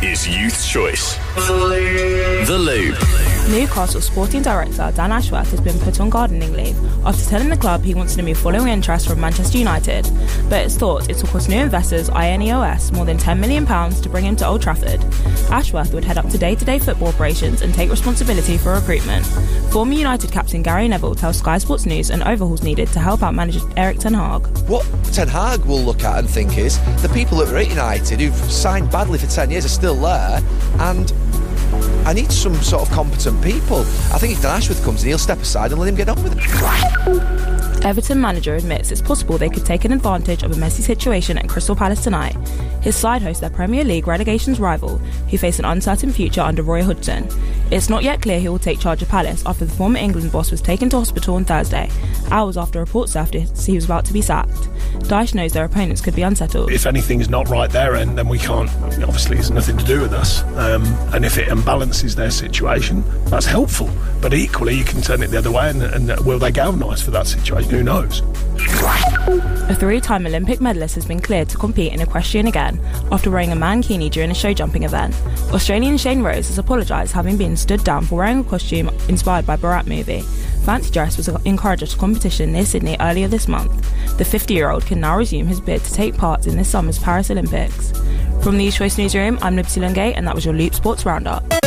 Is Youth Choice. The Loop. Newcastle sporting director Dan Ashworth has been put on gardening leave after telling the club he wants to move following interest from Manchester United. But it's thought it will cost new investors INEOS more than £10 million to bring him to Old Trafford. Ashworth would head up to day to day football operations and take responsibility for recruitment. Former United captain Gary Neville tells Sky Sports News an overhaul's needed to help out manager Erik Ten Hag. What Ten Hag will look at and think is the people that were at United who've signed badly for 10 years are still there and I need some sort of competent people. I think if Dan Ashworth comes in, he'll step aside and let him get on with it. Everton manager admits it's possible they could take an advantage of a messy situation at Crystal Palace tonight. His side hosts their Premier League relegation's rival, who face an uncertain future under Roy Hodgson. It's not yet clear who will take charge of Palace after the former England boss was taken to hospital on Thursday, hours after reports surfaced he was about to be sacked. Dyche knows their opponents could be unsettled. If anything's not right their end, then we can't. Obviously, it's nothing to do with us. Um, and if it imbalances their situation, that's helpful. But equally, you can turn it the other way, and, and will they galvanise for that situation? Who knows? A three time Olympic medalist has been cleared to compete in equestrian again after wearing a mankini during a show jumping event. Australian Shane Rose has apologised having been stood down for wearing a costume inspired by Borat movie. Fancy dress was encouraged at a competition near Sydney earlier this month. The 50 year old can now resume his bid to take part in this summer's Paris Olympics. From the Youth's Choice Newsroom, I'm Nibsy Lungay, and that was your Loop Sports Roundup.